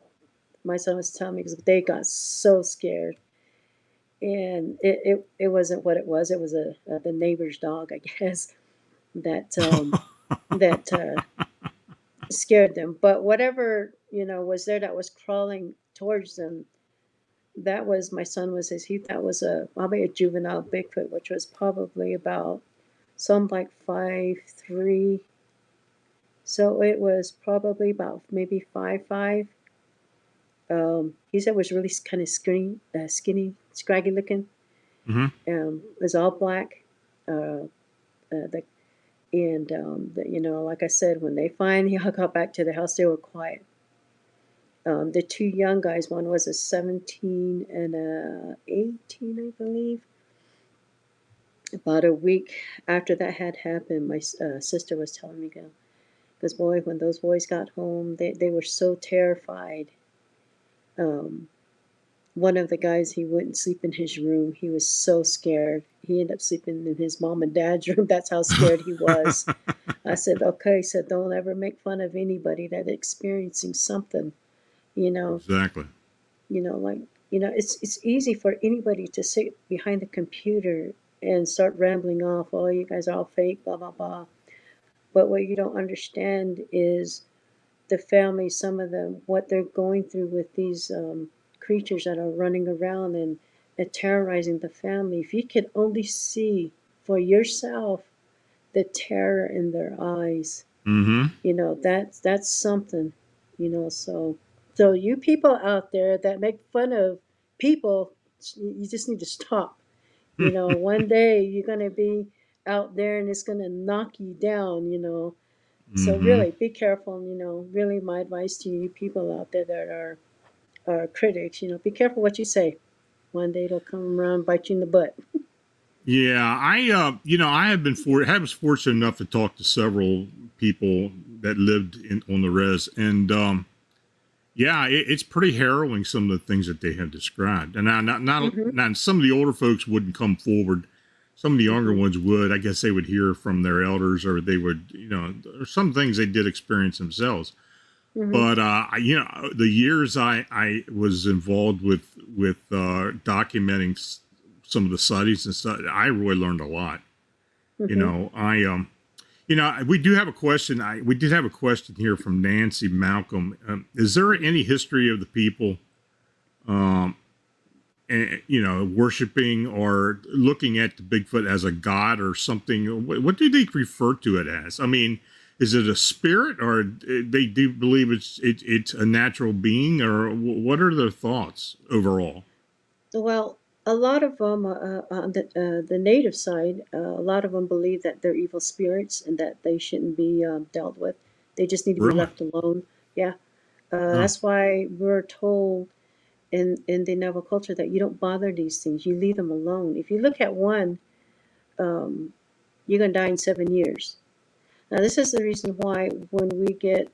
my son was telling me, because they got so scared. And it, it, it wasn't what it was. It was a, a the neighbor's dog, I guess, that um, that uh, scared them. But whatever you know was there that was crawling towards them, that was my son was his he that was a probably a juvenile Bigfoot, which was probably about some like five three. So it was probably about maybe five five. Um, he said was really kind of skinny, uh, skinny, scraggy looking. Mhm. Um, it was all black. Uh, uh, the and um, the, you know, like I said, when they finally all got back to the house, they were quiet. Um, the two young guys, one was a 17 and a 18, I believe. About a week after that had happened, my uh, sister was telling me, because boy, when those boys got home, they, they were so terrified. Um, one of the guys, he wouldn't sleep in his room. He was so scared. He ended up sleeping in his mom and dad's room. That's how scared he was. I said, okay, said, don't ever make fun of anybody that experiencing something, you know Exactly. you know like you know it's it's easy for anybody to sit behind the computer and start rambling off oh you guys are all fake blah blah blah but what you don't understand is the family some of them what they're going through with these um, creatures that are running around and, and terrorizing the family. If you could only see for yourself the terror in their eyes, Mm-hmm. you know, that's that's something, you know. So so you people out there that make fun of people, you just need to stop. You know, one day you're gonna be out there and it's gonna knock you down, you know. So Mhm. really be careful, you know, really my advice to you people out there that are are critics, you know, be careful what you say. One day it'll come around bite you in the butt. Yeah, I uh, you know, I have been for I was fortunate enough to talk to several people that lived in on the res, and um, yeah, it, it's pretty harrowing some of the things that they have described. And now, not not, Mhm. now, some of the older folks wouldn't come forward. Some of the younger ones would. I guess they would hear from their elders, or they would, you know, or some things they did experience themselves. Mhm. But uh, you know, the years I I was involved with with uh, documenting s- some of the studies and stuff, I really learned a lot. You Mhm. know, I um, you know, we do have a question. I we did have a question here from Nancy Malcolm. Um, is there any history of the people, um, you know, worshiping or looking at the Bigfoot as a god or something? What, do they refer to it as? I mean, is it a spirit, or they do believe it's it, it's a natural being, or what are their thoughts overall? Well, a lot of them uh, on the uh, the native side, uh, a lot of them believe that they're evil spirits and that they shouldn't be um, dealt with. They just need to Really? be left alone. Yeah, uh, that's why we're told in in the Navajo culture that you don't bother these things. You leave them alone. If you look at one, um, you're gonna die in seven years. Now, this is the reason why when we get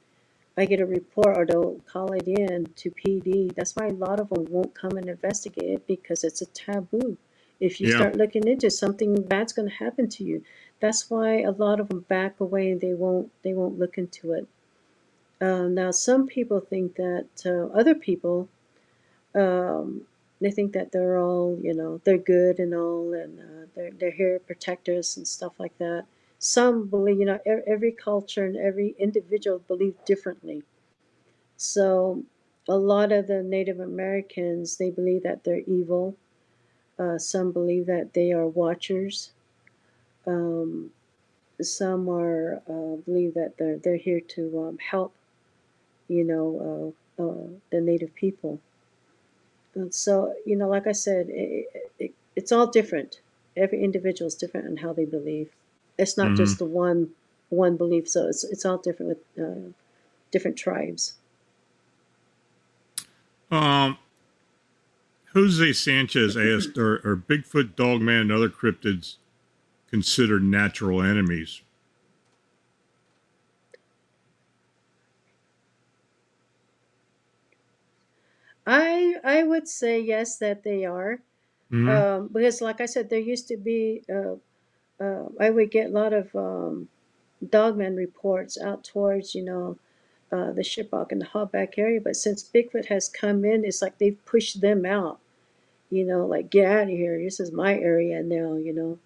I get a report or they'll call it in to PD. That's why a lot of them won't come and investigate it because it's a taboo. If you Yeah. start looking into something bad's going to happen to you. That's why a lot of them back away and they won't they won't look into it. Uh, now, some people think that uh, other people um, they think that they're all you know they're good and all and uh, they're they're here to protect us and stuff like that. Some believe you know every culture and every individual believe differently. So a lot of the Native Americans they believe that they're evil. Uh, some believe that they are watchers. Um, some are uh, believe that they're they're here to um, help, you know, uh, uh, the Native people. And so you know, like I said, it, it, it's all different. Every individual is different in how they believe. It's not just the one one belief. So it's it's all different with uh, different tribes. Um, Jose Sanchez asked, are, are Bigfoot, Dogman, and other cryptids considered natural enemies? I I would say yes that they are. Mhm. Um, because, like I said, there used to be, uh, uh, I would get a lot of um, dogman reports out towards, you know, uh, the Shiprock and the Hogback area. But since Bigfoot has come in, it's like they've pushed them out, you know, like, get out of here. This is my area now, you know.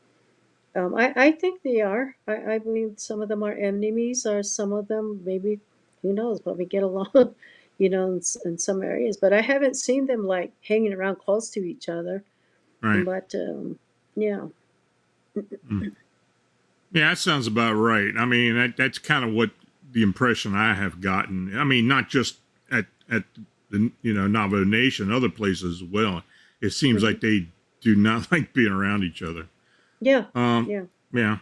Um, I, I think they are. I, I believe some of them are enemies, or some of them maybe, who knows, but we get along, you know, in, in some areas. But I haven't seen them like hanging around close to each other. Right. But um, yeah, Yeah, that sounds about right. I mean, that, that's kind of what the impression I have gotten. I mean, not just at at the you know Navajo Nation, other places as well. It seems like they do not like being around each other. yeah, Um, yeah. Yeah.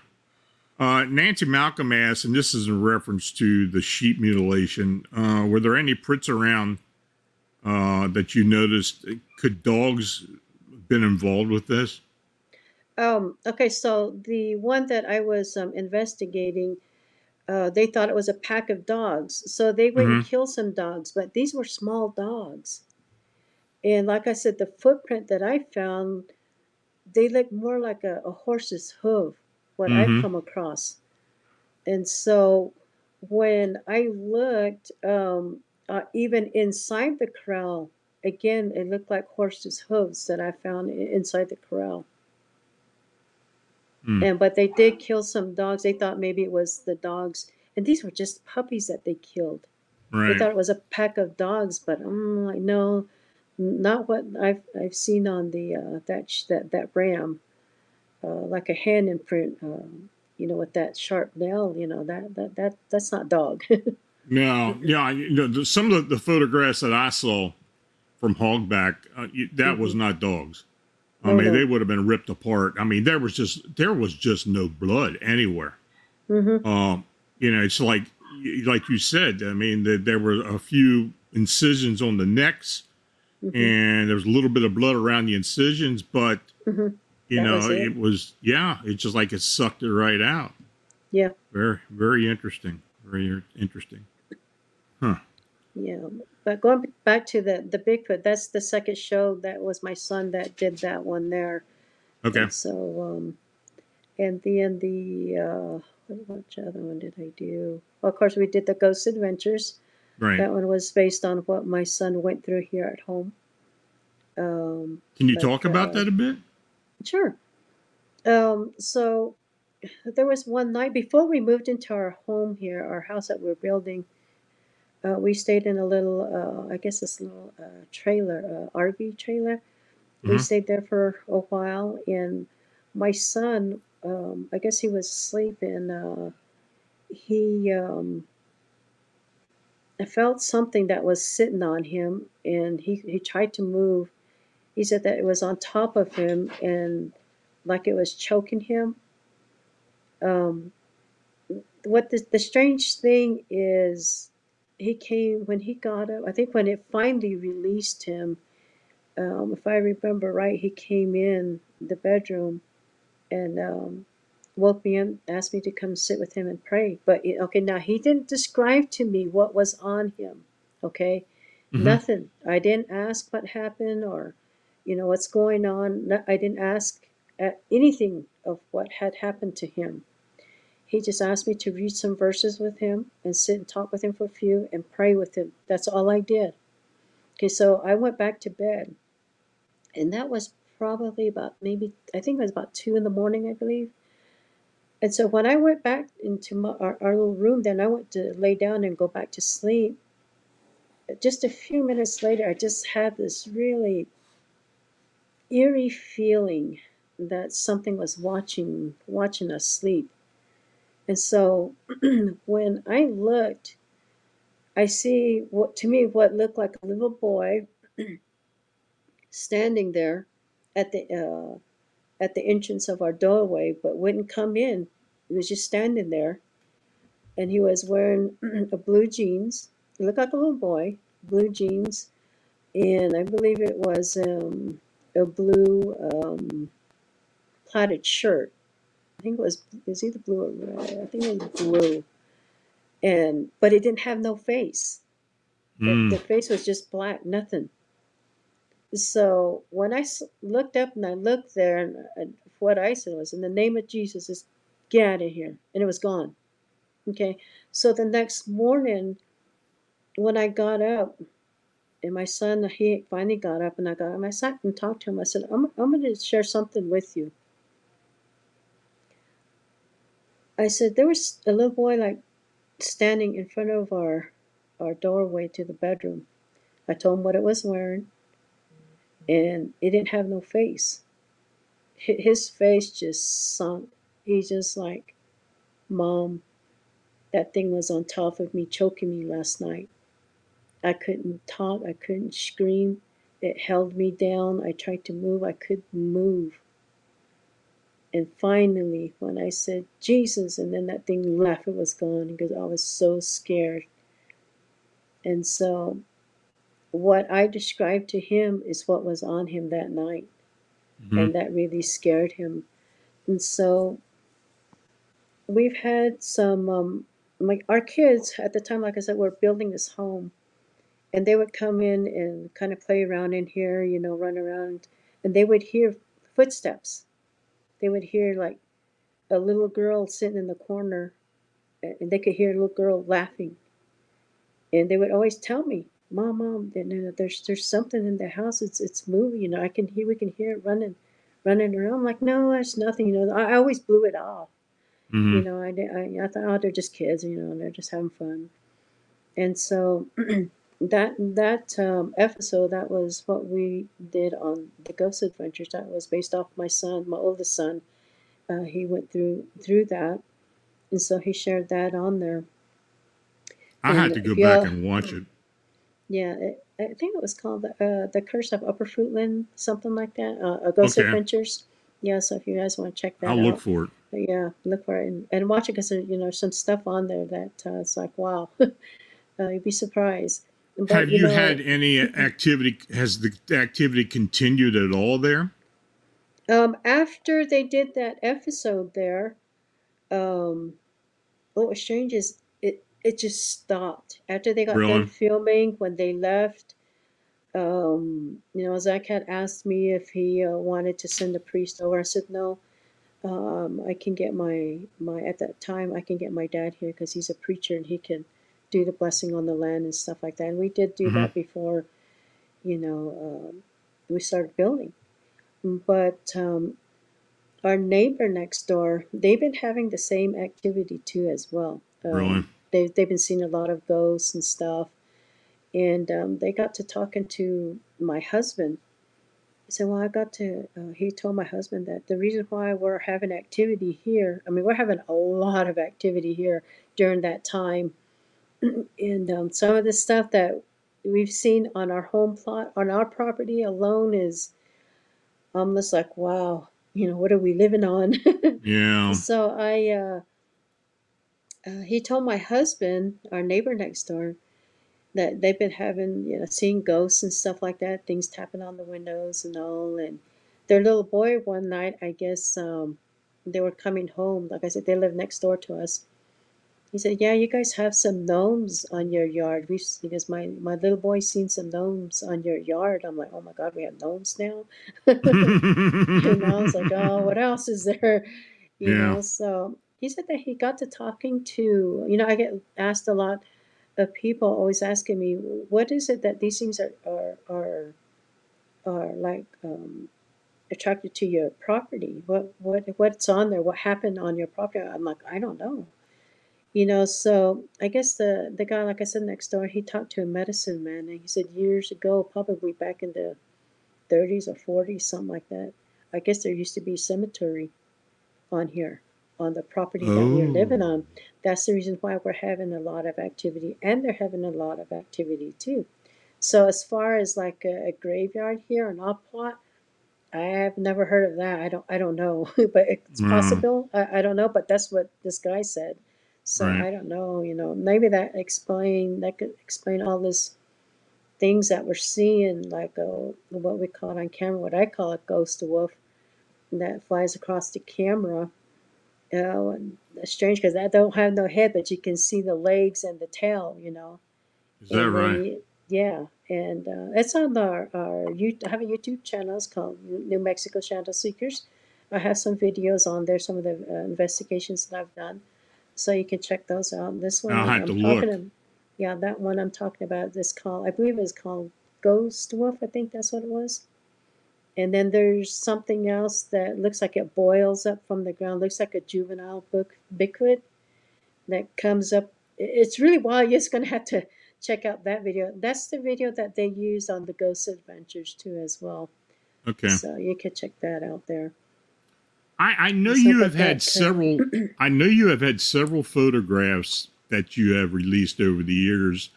Uh, Nancy Malcolm asked, and this is in reference to the sheep mutilation. Uh, were there any prints around uh, that you noticed? Could dogs been involved with this? Um, okay, so the one that I was um, investigating, uh, they thought it was a pack of dogs. So they went and killed some dogs, but these were small dogs. And like I said, the footprint that I found, they look more like a, a horse's hoof, what Mhm. I've come across. And so when I looked, um, uh, even inside the corral, again, it looked like horses' hooves that I found inside the corral. Hmm. And but they did kill some dogs. They thought maybe it was the dogs, and these were just puppies that they killed. They thought it was a pack of dogs, but I'm like, no, Not what I've I've seen on the uh, that sh- that that ram, uh, like a hand imprint. Um, you know, with that sharp nail. You know that that that that's not dog. No, yeah, you know, some of the, the photographs that I saw from Hogback, uh, you, that was not dogs. I Mm-hmm. Oh, mean, no. they would have been ripped apart. I mean, there was just there was just no blood anywhere. hmm Um, you know, it's like like you said. I mean, that there were a few incisions on the necks, Mm-hmm. and there was a little bit of blood around the incisions, but hmm you That know, was it. it was yeah, it's just like it sucked it right out. Yeah. Very very interesting. Very interesting. Huh. Yeah, but going back to the the Bigfoot, that's the second show. That was my son that did that one there. Okay. And so, um, and then the uh, what which other one did I do? Well, of course, we did the Ghost Adventures. Right. That one was based on what my son went through here at home. Um, Can you but, talk about uh, that a bit? Sure. Um, so there was one night before we moved into our home here, our house that we're building. Uh, we stayed in a little, uh, I guess this little uh, trailer, uh, RV trailer. We Mhm. stayed there for a while, and my son, um, I guess he was asleep, and uh, he, um, felt something that was sitting on him, and he, he tried to move. He said that it was on top of him, and like it was choking him. Um, what the, the strange thing is, he came when he got up. I think when it finally released him, um, if I remember right, he came in the bedroom and um, woke me up, asked me to come sit with him and pray. But okay, now he didn't describe to me what was on him. Okay, Mhm. nothing. I didn't ask what happened or, you know, what's going on. I didn't ask uh, anything of what had happened to him. He just asked me to read some verses with him and sit and talk with him for a few and pray with him. That's all I did. Okay, so I went back to bed. And that was probably about maybe, I think it was about two in the morning, I believe. And so when I went back into my, our, our little room, then I went to lay down and go back to sleep. Just a few minutes later, I just had this really eerie feeling that something was watching watching us sleep. And so when I looked, I see what to me what looked like a little boy standing there at the uh, at the entrance of our doorway, but wouldn't come in. He was just standing there, and he was wearing a blue jeans. He looked like a little boy, blue jeans, and I believe it was um, a blue um, plaited shirt. I think it was it was either blue or red. I think it was blue, and but it didn't have no face. The, Mm. the face was just black, nothing. So when I looked up and I looked there, and, and what I said was, "In the name of Jesus, just get out of here," and it was gone. Okay. So the next morning, when I got up, and my son he finally got up, and I got and I sat and talked to him. I said, "I'm I'm going to share something with you." I said there was a little boy like standing in front of our our doorway to the bedroom. I told him what it was wearing, and it didn't have no face. His face just sunk. He's just like, Mom, that thing was on top of me, choking me last night. I couldn't talk, I couldn't scream. It held me down. I tried to move, I couldn't move. And finally, when I said Jesus, and then that thing left, it was gone because I was so scared. And so, what I described to him is what was on him that night. Mhm. And that really scared him. And so, we've had some, um, my, our kids at the time, like I said, we're building this home. And they would come in and kind of play around in here, you know, run around. And they would hear footsteps. They would hear like a little girl sitting in the corner. And they could hear a little girl laughing and they would always tell me, "Mom, mom, you know, there's there's something in the house. It's it's moving. You know, I can hear we can hear it running, running around." I'm like, "No, there's nothing." You know, I, I always blew it off. You Mhm. know, I, I I thought, "Oh, they're just kids. You know, they're just having fun." And so that that um, episode that was what we did on the Ghost Adventures. That was based off my son, my oldest son. Uh, he went through through that, and so he shared that on there. I had to go back and watch it. Yeah, it, I think it was called the uh, the Curse of Upper Fruitland, something like that. Uh, uh, Ghost Okay. Adventures. Yeah, so if you guys want to check that I'll out, look for it. yeah, look for it and, and watch it because you know some stuff on there that uh, it's like wow, uh, you'd be surprised. But, Have you know, had any activity? Has the activity continued at all there? Um, after they did that episode there, um, what was strange is it it just stopped after they got Really? done filming. When they left, um, you know, Zak had asked me if he uh, wanted to send a priest over. I said no. Um, I can get my my at that time I can get my dad here because he's a preacher and he can do the blessing on the land and stuff like that. And we did do Mhm. that before, you know, um, we started building. But um, our neighbor next door, they've been having the same activity too as well. Um, Really? They've they've been seeing a lot of ghosts and stuff, and um, they got to talking to my husband. He said, "Well, I got to." Uh, he told my husband that the reason why we're having activity here. I mean, we're having a lot of activity here during that time, and um, some of the stuff that we've seen on our home plot on our property alone is almost like, wow, you know, what are we living on? Yeah. So I, uh, uh, he told my husband, our neighbor next door, that they've been having, you know, seeing ghosts and stuff like that, things tapping on the windows and all. And their little boy one night, I guess, um, they were coming home. Like I said, they live next door to us. He said, "Yeah, you guys have some gnomes on your yard." We because my my little boy's seen some gnomes on your yard. I'm like, "Oh my God, we have gnomes now." and I was like, oh, what else is there? You Yeah. know, so he said that he got to talking to, you know, I get asked a lot of people always asking me, what is it that these things are, are, are, are like, um, attracted to your property? What, what, what's on there? What happened on your property? I'm like, I don't know. You know, so I guess the, the guy, like I said, next door, he talked to a medicine man and he said years ago, probably back in the 30s or 40s, something like that. I guess there used to be a cemetery on here, on the property that we're Oh. living on. That's the reason why we're having a lot of activity, and they're having a lot of activity too. So as far as like a, a graveyard here on our plot, I have never heard of that. I don't. I don't know, but it's Mm. possible. I, I don't know, but that's what this guy said. So Right. I don't know. You know, maybe that explain that could explain all this things that we're seeing, like uh, what we call it on camera, what I call a ghost wolf, that flies across the camera. You know, and it's strange because I don't have no head, but you can see the legs and the tail. You know. Is that And right? yeah, and uh, it's on our our I have a YouTube channel. It's called New Mexico Shadow Seekers. I have some videos on there, some of the uh, investigations that I've done, so you can check those out. This one I'll have I'm to talking look. ab- yeah, that one I'm talking about. This called I believe it's called Ghost Wolf. I think that's what it was. And then there's something else that looks like it boils up from the ground. Looks like a juvenile book Bigfoot that comes up. It's really wild. You're just gonna have to check out that video. That's the video that they used on the Ghost Adventures too, as well. Okay. So you can check that out there. I, I know you have had several. I know you have had several photographs that you have released over the years.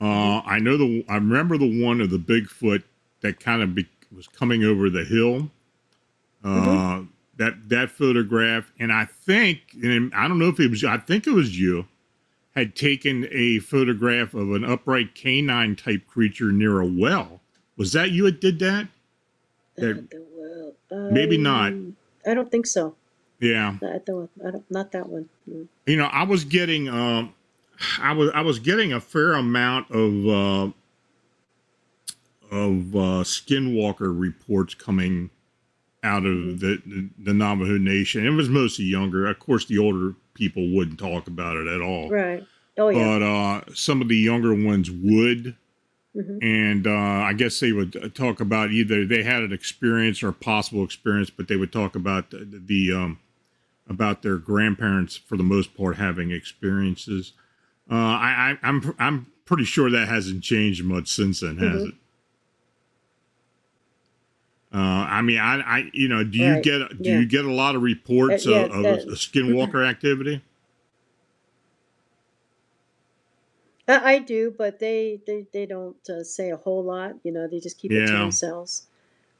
Uh, I know the. I remember the one of the Bigfoot that kind of be, was coming over the hill. Uh, Mm-hmm. That that photograph, and I think, and I don't know if it was. I think it was you had taken a photograph of an upright canine type creature near a well. Was that you that did that? Uh, That- the well, maybe not. I don't think so. Yeah. Not, I don't, not that one. You know i was getting um i was i was getting a fair amount of uh of uh skinwalker reports coming out of the, the the navajo nation it was mostly younger of course the older people wouldn't talk about it at all Right. Oh yeah. but uh some of the younger ones would hmm and uh, I guess they would uh, talk about either they had an experience or a possible experience, but they would talk about the, the um, about their grandparents for the most part having experiences. Uh, I, I, I'm I'm pretty sure that hasn't changed much since then, has Mhm. it? Uh, I mean, I, I, you know, do you Right. get do Yeah. you get a lot of reports Uh, yeah, of, of that- skinwalker activity? I do, but they they, they don't uh, say a whole lot. You know, they just keep it to Yeah. themselves.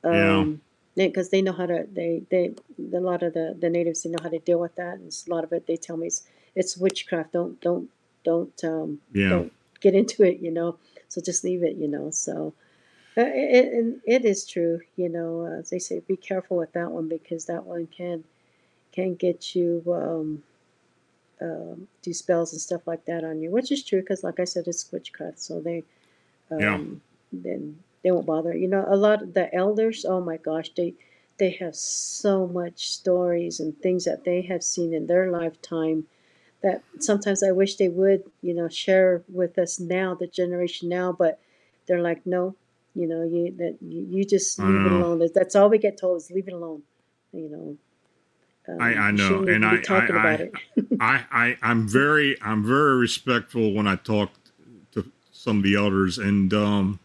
Yeah. Um, because they know how to they they a lot of the the natives they know how to deal with that, and a lot of it they tell me it's it's witchcraft. Don't don't don't um Yeah. don't get into it. You know, so just leave it. You know, so. Uh, it, and it is true, you know. Uh, they say be careful with that one because that one can can get you um, um, do spells and stuff like that on you, which is true because, like I said, it's witchcraft. So they, um, Yeah. then they won't bother. You know, a lot of the elders. Oh my gosh, they they have so much stories and things that they have seen in their lifetime that sometimes I wish they would, you know, share with us now, the generation now. But they're like, no, you know, you that you, you just leave it alone. That's all we get told is leave it alone. You know. Um, I, I know, and I I, I, I, I'm very, I'm very respectful when I talk to some of the elders, and um,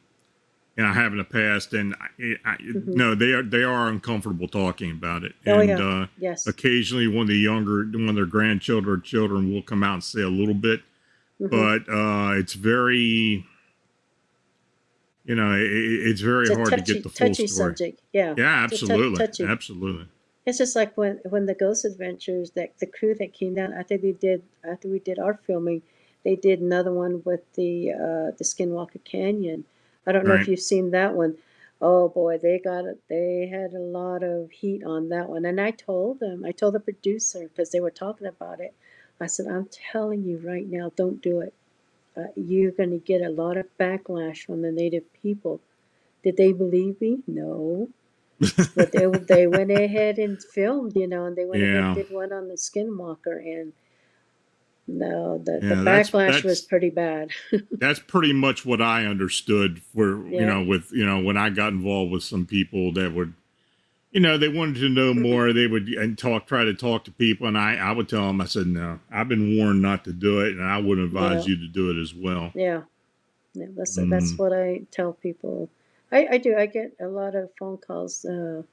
and I have in the past, and I, I, Mhm. no, they are, they are uncomfortable talking about it, Oh, and yeah. uh, Yes. occasionally one of the younger, one of their grandchildren or children will come out and say a little bit, Mhm. but uh, it's very, you know, it, it's very It's hard touchy, to get the full touchy story. subject. Yeah. Yeah, absolutely, touchy. absolutely. It's just like when when the Ghost Adventures, that the crew that came down after they did after we did our filming, they did another one with the uh, the Skinwalker Canyon. I don't know Right. if you've seen that one. Oh boy, they got it. They had a lot of heat on that one, and I told them, I told the producer because they were talking about it. I said, I'm telling you right now, don't do it. Uh, you're going to get a lot of backlash from the native people. Did they believe me? No but they they went ahead and filmed, you know, and they went ahead and did one on the Skinwalker, and no, the, Yeah, the that's- backlash that's- was pretty bad. that's pretty much what I understood for you know with you know when I got involved with some people that would you know they wanted to know more they would and talk try to talk to people and I I would tell them I said no I've been warned not to do it and I would advise Yeah. you to do it as well yeah, yeah, that's Mm. that's what I tell people. I, I do. I get a lot of phone calls uh,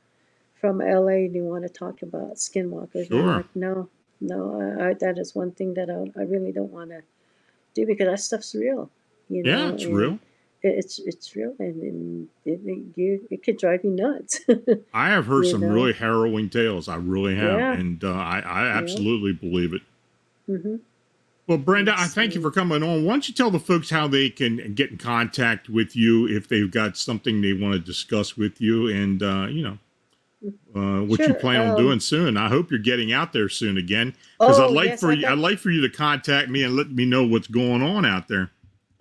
from LA. And they want to talk about Skinwalkers. I'm Sure. like, no, no, I, I, that is one thing that I, I really don't want to do because that stuff's real. You know, yeah it's and real it- It's it's real, and, and it, it you it could drive you nuts. I have heard you some know? really harrowing tales I really have Yeah. and uh, I I absolutely believe it hmm Well, Brenda, I thank you for coming on. Why don't you tell the folks how they can get in contact with you if they've got something they want to discuss with you and, uh, you know, uh, what you Sure, plan on um, doing soon. I hope you're getting out there soon again because Oh, I'd like yes, for you, I'd like for you to contact me and let me know what's going on out there.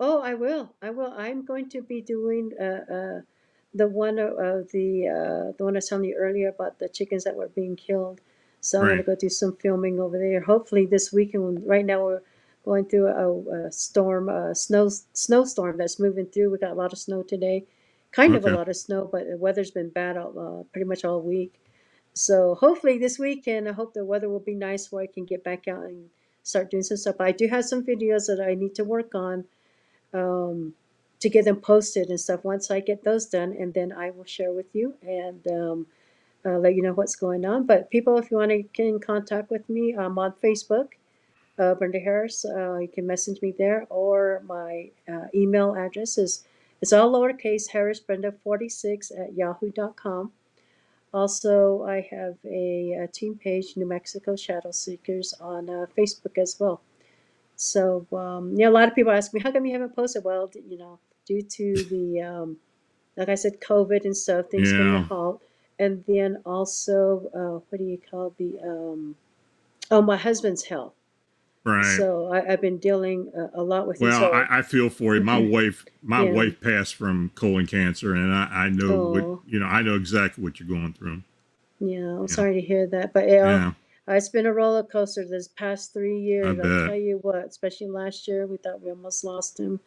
Oh, I will. I will. I'm going to be doing uh, uh, the one of of the uh, the one I was telling you earlier about the chickens that were being killed. So I'm going to go do some filming over there. Hopefully this weekend. Right now we're going through a, a storm, a snow snowstorm that's moving through. We got a lot of snow today, kind of a lot of snow, but the weather's been bad all, uh, pretty much all week. So hopefully this weekend, I hope the weather will be nice where I can get back out and start doing some stuff. I do have some videos that I need to work on um, to get them posted and stuff. Once I get those done, and then I will share with you and um, uh, let you know what's going on. But people, if you want to get in contact with me, I'm on Facebook, uh, Brenda Harris. Uh, you can message me there, or my uh, email address is it's all lowercase Harris Brenda 46 at yahoo.com. Also, I have a, uh team page, New Mexico Shadow Seekers, on uh, Facebook as well. So, um, yeah, a lot of people ask me, how come you haven't posted? Well, you know, due to the, um, like I said, COVID and stuff, things come to halt. And then also, uh, what do you call the, um, oh, my husband's health. Right. So I, I've been dealing a, a lot with it. well, I, I feel for you. My wife, my Yeah. wife passed from colon cancer, and I, I know what Oh. you know. I know exactly what you're going through. yeah, I'm Yeah. sorry to hear that. But yeah, Uh, It's been a roller coaster this past three years. I I'll tell you what, especially last year, we thought we almost lost him.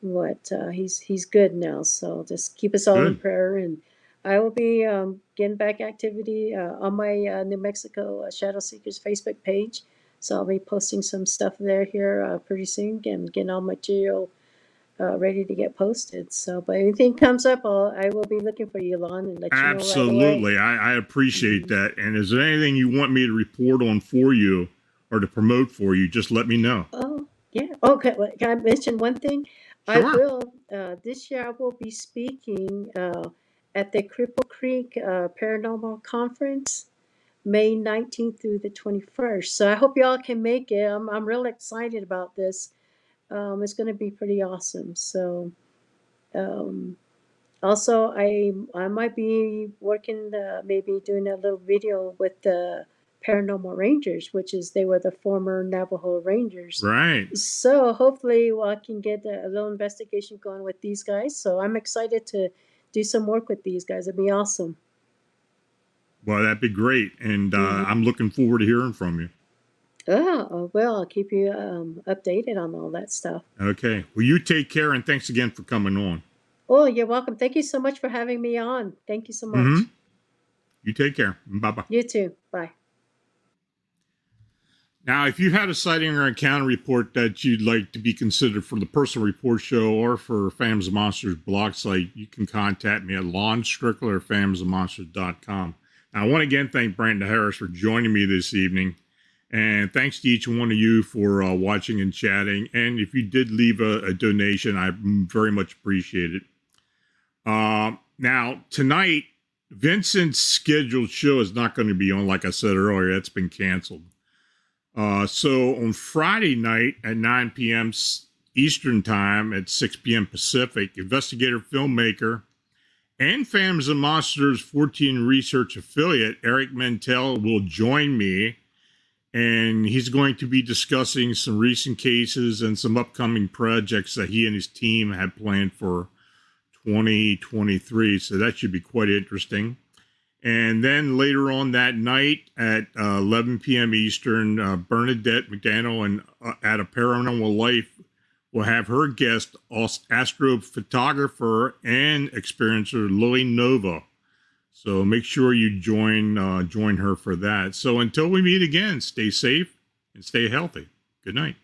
What uh, he's he's good now, so just keep us all in prayer. And I will be um, getting back activity uh, on my uh, New Mexico uh, Shadow Seekers Facebook page. So I'll be posting some stuff there here uh, pretty soon and getting all material uh, ready to get posted. So, but anything comes up, I'll, I will be looking for you, Lon, and let you know right. Absolutely. I, I appreciate that. And is there anything you want me to report on for you or to promote for you? Just let me know. Oh, yeah. Okay. well, Can I mention one thing? Sure. I will, uh, this year I will be speaking, uh, at the Cripple Creek, uh, Paranormal Conference, May nineteenth through the twenty-first. So I hope y'all can make it. I'm, I'm real excited about this. Um, it's gonna be pretty awesome. So, um, also I, I might be working, uh, maybe doing a little video with the Paranormal Rangers, which is, they were the former Navajo Rangers. Right. So hopefully well, I can get a little investigation going with these guys. So I'm excited to do some work with these guys. It'd be awesome. Well, that'd be great. And uh, Mhm. I'm looking forward to hearing from you. Oh, well, I'll keep you um, updated on all that stuff. Okay. Well, you take care and thanks again for coming on. Oh, you're welcome. Thank you so much for having me on. Thank you so much. Mhm. You take care. Bye bye. You too. Bye. Now, if you had a sighting or encounter report that you'd like to be considered for the personal report show or for Phantoms of Monsters blog site, you can contact me at lonstrickler at. I want to again thank Brenda Harris for joining me this evening. And thanks to each one of you for uh, watching and chatting. And if you did leave a, a donation, I very much appreciate it. Uh, now, tonight, Vincent's scheduled show is not going to be on, like I said earlier, that's been canceled. Uh, so on Friday night at 9 p.m. Eastern Time at 6 p.m. Pacific, investigator filmmaker and Phantoms and Monsters Fortean research affiliate Eric Mentel will join me, and he's going to be discussing some recent cases and some upcoming projects that he and his team have planned for 2023. So that should be quite interesting. And then later on that night at uh, 11 p.m. Eastern, uh, Bernadette McDaniel and uh, at a Paranormal Life will have her guest, astrophotographer and experiencer Lily Nova. So make sure you join uh, join her for that. So until we meet again, stay safe and stay healthy. Good night.